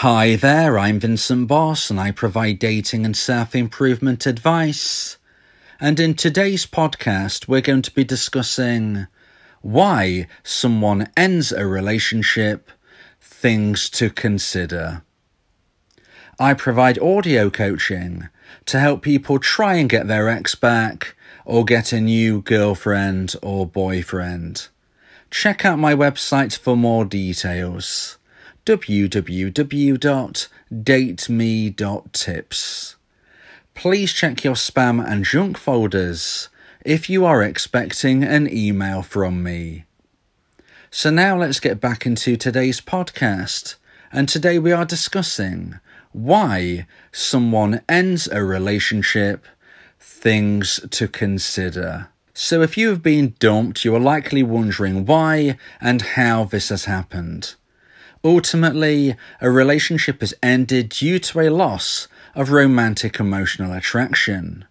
Hi there, I'm Vincent Boss and I provide dating and self improvement advice. And in today's podcast, we're going to be discussing why someone ends a relationship, things to consider. I provide audio coaching to help people try and get their ex back or get a new girlfriend or boyfriend. Check out my website for more details www.dateme.tips. Please check your spam and junk folders if you are expecting an email from me. So now let's get back into today's podcast. And today we are discussing why someone ends a relationship, things to consider. So if you have been dumped, you are likely wondering why and how this has happened. Ultimately, a relationship has ended due to a loss of romantic emotional attraction.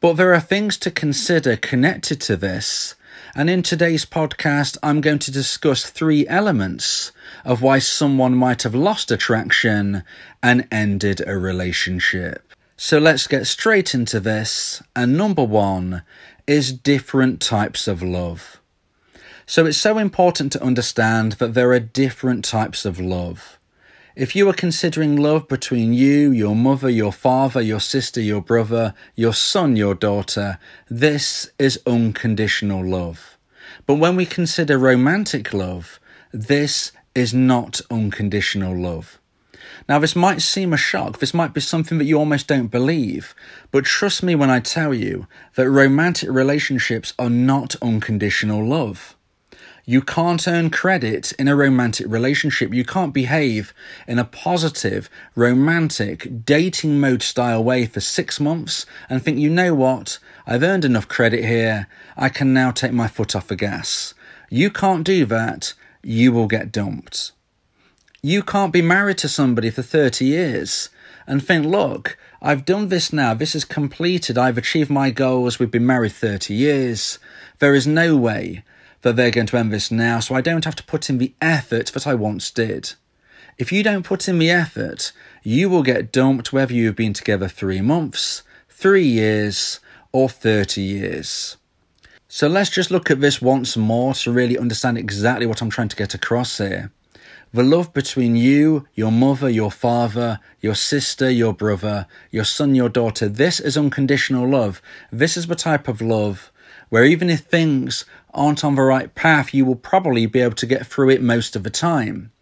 But there are things to consider connected to this, and in today's podcast, I'm going to discuss three elements of why someone might have lost attraction and ended a relationship. So let's get straight into this. And number one is different types of love. So it's so important to understand that there are different types of love. If you are considering love between you, your mother, your father, your sister, your brother, your son, your daughter, this is unconditional love. But when we consider romantic love, this is not unconditional love. Now, this might seem a shock, this might be something that you almost don't believe, but trust me when I tell you that romantic relationships are not unconditional love. You can't earn credit in a romantic relationship. You can't behave in a positive, romantic, dating mode style way for six months and think, you know what? I've earned enough credit here. I can now take my foot off the gas. You can't do that. You will get dumped. You can't be married to somebody for 30 years and think, look, I've done this now. This is completed. I've achieved my goals. We've been married 30 years. There is no way that they're going to end this now, so I don't have to put in the effort that I once did. If you don't put in the effort, you will get dumped whether you've been together three months, three years, or 30 years. So let's just look at this once more to really understand exactly what I'm trying to get across here. The love between you, your mother, your father, your sister, your brother, your son, your daughter, this is unconditional love. This is the type of love where even if things aren't on the right path, you will probably be able to get through it most of the time.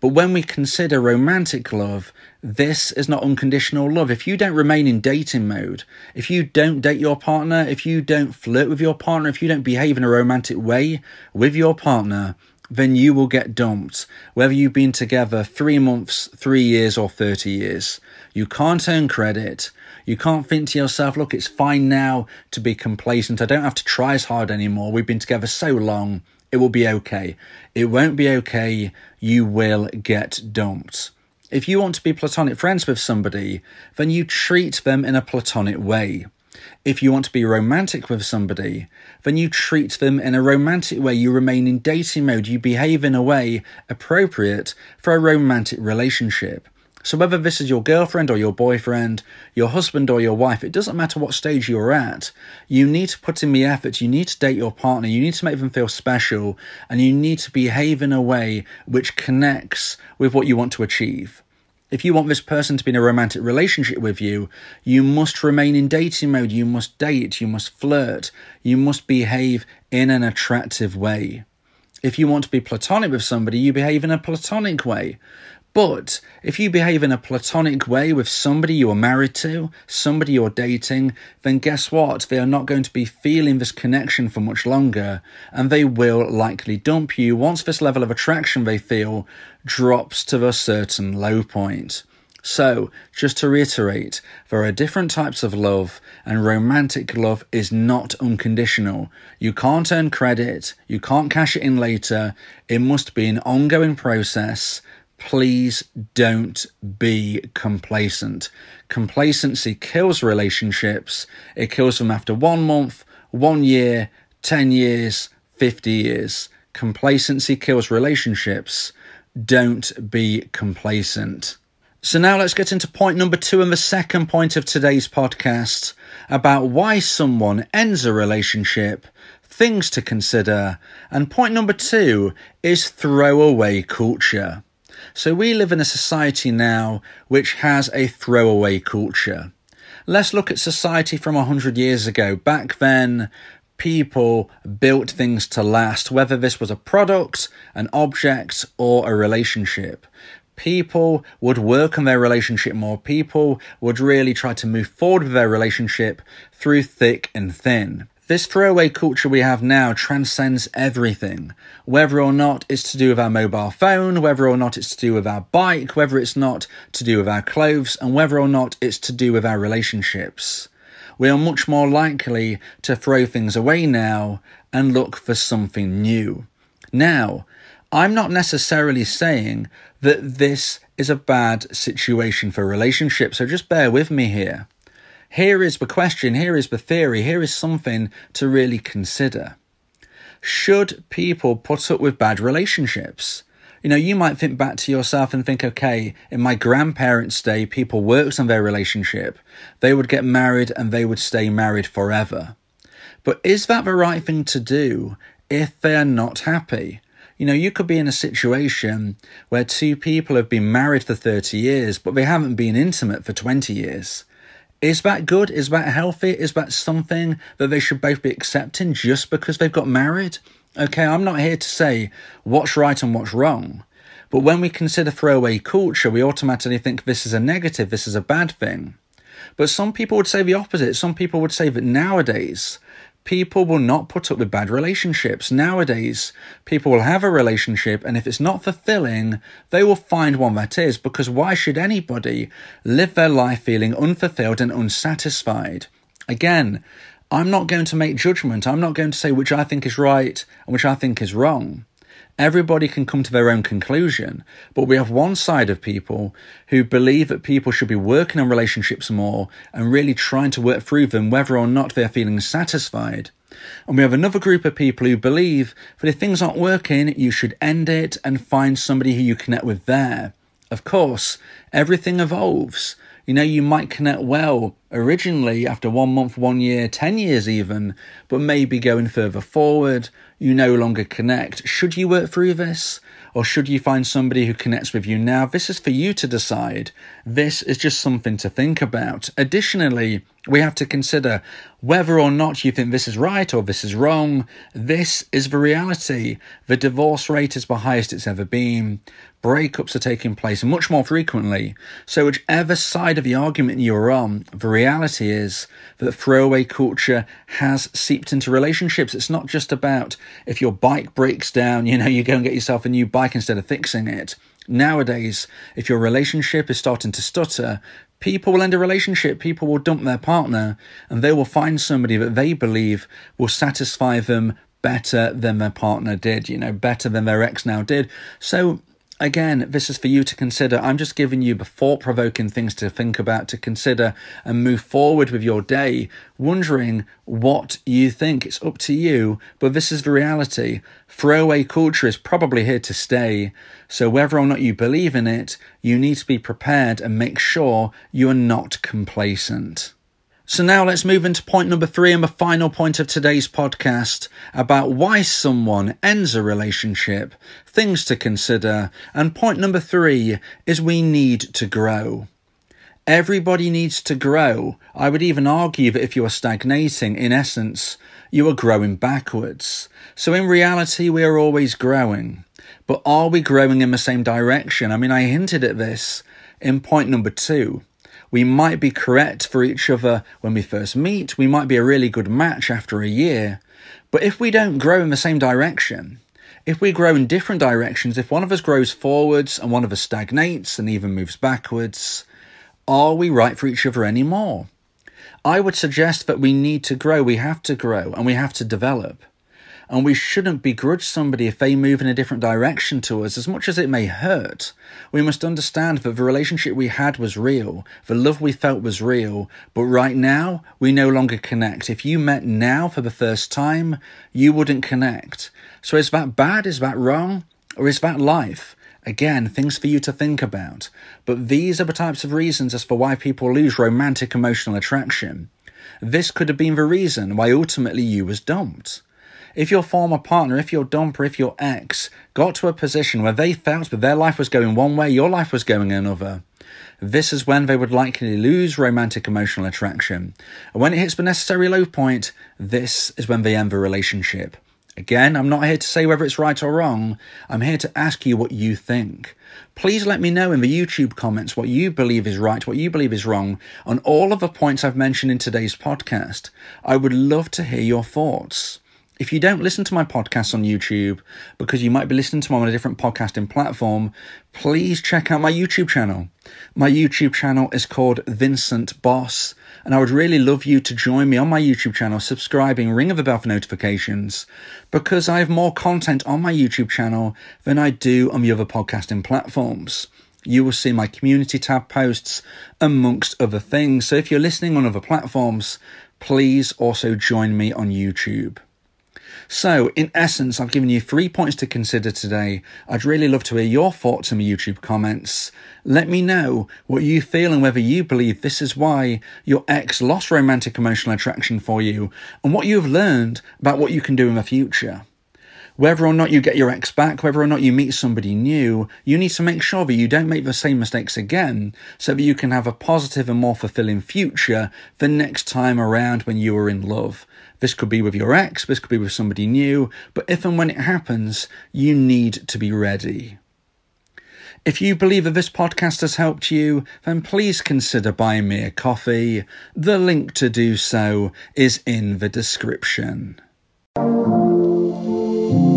But when we consider romantic love, this is not unconditional love. If you don't remain in dating mode, if you don't date your partner, if you don't flirt with your partner, if you don't behave in a romantic way with your partner, then you will get dumped, whether you've been together three months, three years, or 30 years. You can't earn credit. You can't think to yourself, look, it's fine now to be complacent. I don't have to try as hard anymore. We've been together so long. It will be okay. It won't be okay. You will get dumped. If you want to be platonic friends with somebody, then you treat them in a platonic way. If you want to be romantic with somebody, then you treat them in a romantic way. You remain in dating mode. You behave in a way appropriate for a romantic relationship. So, whether this is your girlfriend or your boyfriend, your husband or your wife, it doesn't matter what stage you're at. You need to put in the effort. You need to date your partner. You need to make them feel special. And you need to behave in a way which connects with what you want to achieve. If you want this person to be in a romantic relationship with you, you must remain in dating mode. You must date. You must flirt. You must behave in an attractive way. If you want to be platonic with somebody, you behave in a platonic way. But if you behave in a platonic way with somebody you're married to, somebody you're dating, then guess what? They are not going to be feeling this connection for much longer, and they will likely dump you once this level of attraction they feel drops to a certain low point. So, just to reiterate, there are different types of love, and romantic love is not unconditional. You can't earn credit, you can't cash it in later, it must be an ongoing process please don't be complacent. Complacency kills relationships. It kills them after one month, one year, 10 years, 50 years. Complacency kills relationships. Don't be complacent. So now let's get into point number two and the second point of today's podcast about why someone ends a relationship, things to consider, and point number two is throwaway culture. So we live in a society now which has a throwaway culture. Let's look at society from a hundred years ago. Back then, people built things to last, whether this was a product, an object, or a relationship people would work on their relationship more. People would really try to move forward with their relationship through thick and thin. This throwaway culture we have now transcends everything. Whether or not it's to do with our mobile phone, whether or not it's to do with our bike, whether it's not to do with our clothes, and whether or not it's to do with our relationships. We are much more likely to throw things away now and look for something new. Now, I'm not necessarily saying that this is a bad situation for relationships, so just bear with me here. Here is the question, here is the theory, here is something to really consider. Should people put up with bad relationships? You know, you might think back to yourself and think, okay, in my grandparents' day, people worked on their relationship. They would get married and they would stay married forever. But is that the right thing to do if they are not happy? You know, you could be in a situation where two people have been married for 30 years, but they haven't been intimate for 20 years. Is that good? Is that healthy? Is that something that they should both be accepting just because they've got married? Okay, I'm not here to say what's right and what's wrong. But when we consider throwaway culture, we automatically think this is a negative, this is a bad thing. But some people would say the opposite. Some people would say that nowadays people will not put up with bad relationships. Nowadays, people will have a relationship, and if it's not fulfilling, they will find one that is, because why should anybody live their life feeling unfulfilled and unsatisfied? Again, I'm not going to make judgment. I'm not going to say which I think is right and which I think is wrong. Everybody can come to their own conclusion, but we have one side of people who believe that people should be working on relationships more and really trying to work through them whether or not they're feeling satisfied. And we have another group of people who believe that if things aren't working, you should end it and find somebody who you connect with there. Of course, everything evolves. You know, you might connect well originally after one month, one year, 10 years even, but maybe going further forward, you no longer connect. Should you work through this? Or should you find somebody who connects with you now? This is for you to decide. This is just something to think about. Additionally, we have to consider whether or not you think this is right or this is wrong. This is the reality. The divorce rate is the highest it's ever been. Breakups are taking place much more frequently. So, whichever side of the argument you're on, the reality is that throwaway culture has seeped into relationships. It's not just about if your bike breaks down, you know, you go and get yourself a new bike instead of fixing it. Nowadays, if your relationship is starting to stutter, people will end a relationship, people will dump their partner, and they will find somebody that they believe will satisfy them better than their partner did, you know, better than their ex now did. So Again, this is for you to consider. I'm just giving you thought provoking things to think about, to consider, and move forward with your day, wondering what you think. It's up to you, but this is the reality. Throwaway culture is probably here to stay. So, whether or not you believe in it, you need to be prepared and make sure you are not complacent. So now let's move into point number three and the final point of today's podcast about why someone ends a relationship, things to consider. And point number three is we need to grow. Everybody needs to grow. I would even argue that if you are stagnating, in essence, you are growing backwards. So in reality, we are always growing. But are we growing in the same direction? I mean, I hinted at this in point number two. We might be correct for each other when we first meet. We might be a really good match after a year. But if we don't grow in the same direction, if we grow in different directions, if one of us grows forwards and one of us stagnates and even moves backwards, are we right for each other anymore? I would suggest that we need to grow, we have to grow, and we have to develop and we shouldn't begrudge somebody if they move in a different direction to us, as much as it may hurt. We must understand that the relationship we had was real, the love we felt was real, but right now, we no longer connect. If you met now for the first time, you wouldn't connect. So is that bad? Is that wrong? Or is that life? Again, things for you to think about. But these are the types of reasons as for why people lose romantic emotional attraction. This could have been the reason why ultimately you was dumped. If your former partner, if your dumper, if your ex got to a position where they felt that their life was going one way, your life was going another, this is when they would likely lose romantic emotional attraction. And when it hits the necessary low point, this is when they end the relationship. Again, I'm not here to say whether it's right or wrong. I'm here to ask you what you think. Please let me know in the YouTube comments what you believe is right, what you believe is wrong on all of the points I've mentioned in today's podcast. I would love to hear your thoughts. If you don't listen to my podcast on YouTube because you might be listening to them on a different podcasting platform, please check out my YouTube channel. My YouTube channel is called Vincent Boss, and I would really love you to join me on my YouTube channel, subscribing, ring of the bell for notifications, because I have more content on my YouTube channel than I do on the other podcasting platforms you will see my community tab posts amongst other things. So if you're listening on other platforms, please also join me on YouTube. So, in essence, I've given you three points to consider today. I'd really love to hear your thoughts in the YouTube comments. Let me know what you feel and whether you believe this is why your ex lost romantic emotional attraction for you and what you have learned about what you can do in the future. Whether or not you get your ex back, whether or not you meet somebody new, you need to make sure that you don't make the same mistakes again so that you can have a positive and more fulfilling future the next time around when you are in love. This could be with your ex, this could be with somebody new, but if and when it happens, you need to be ready. If you believe that this podcast has helped you, then please consider buying me a coffee. The link to do so is in the description.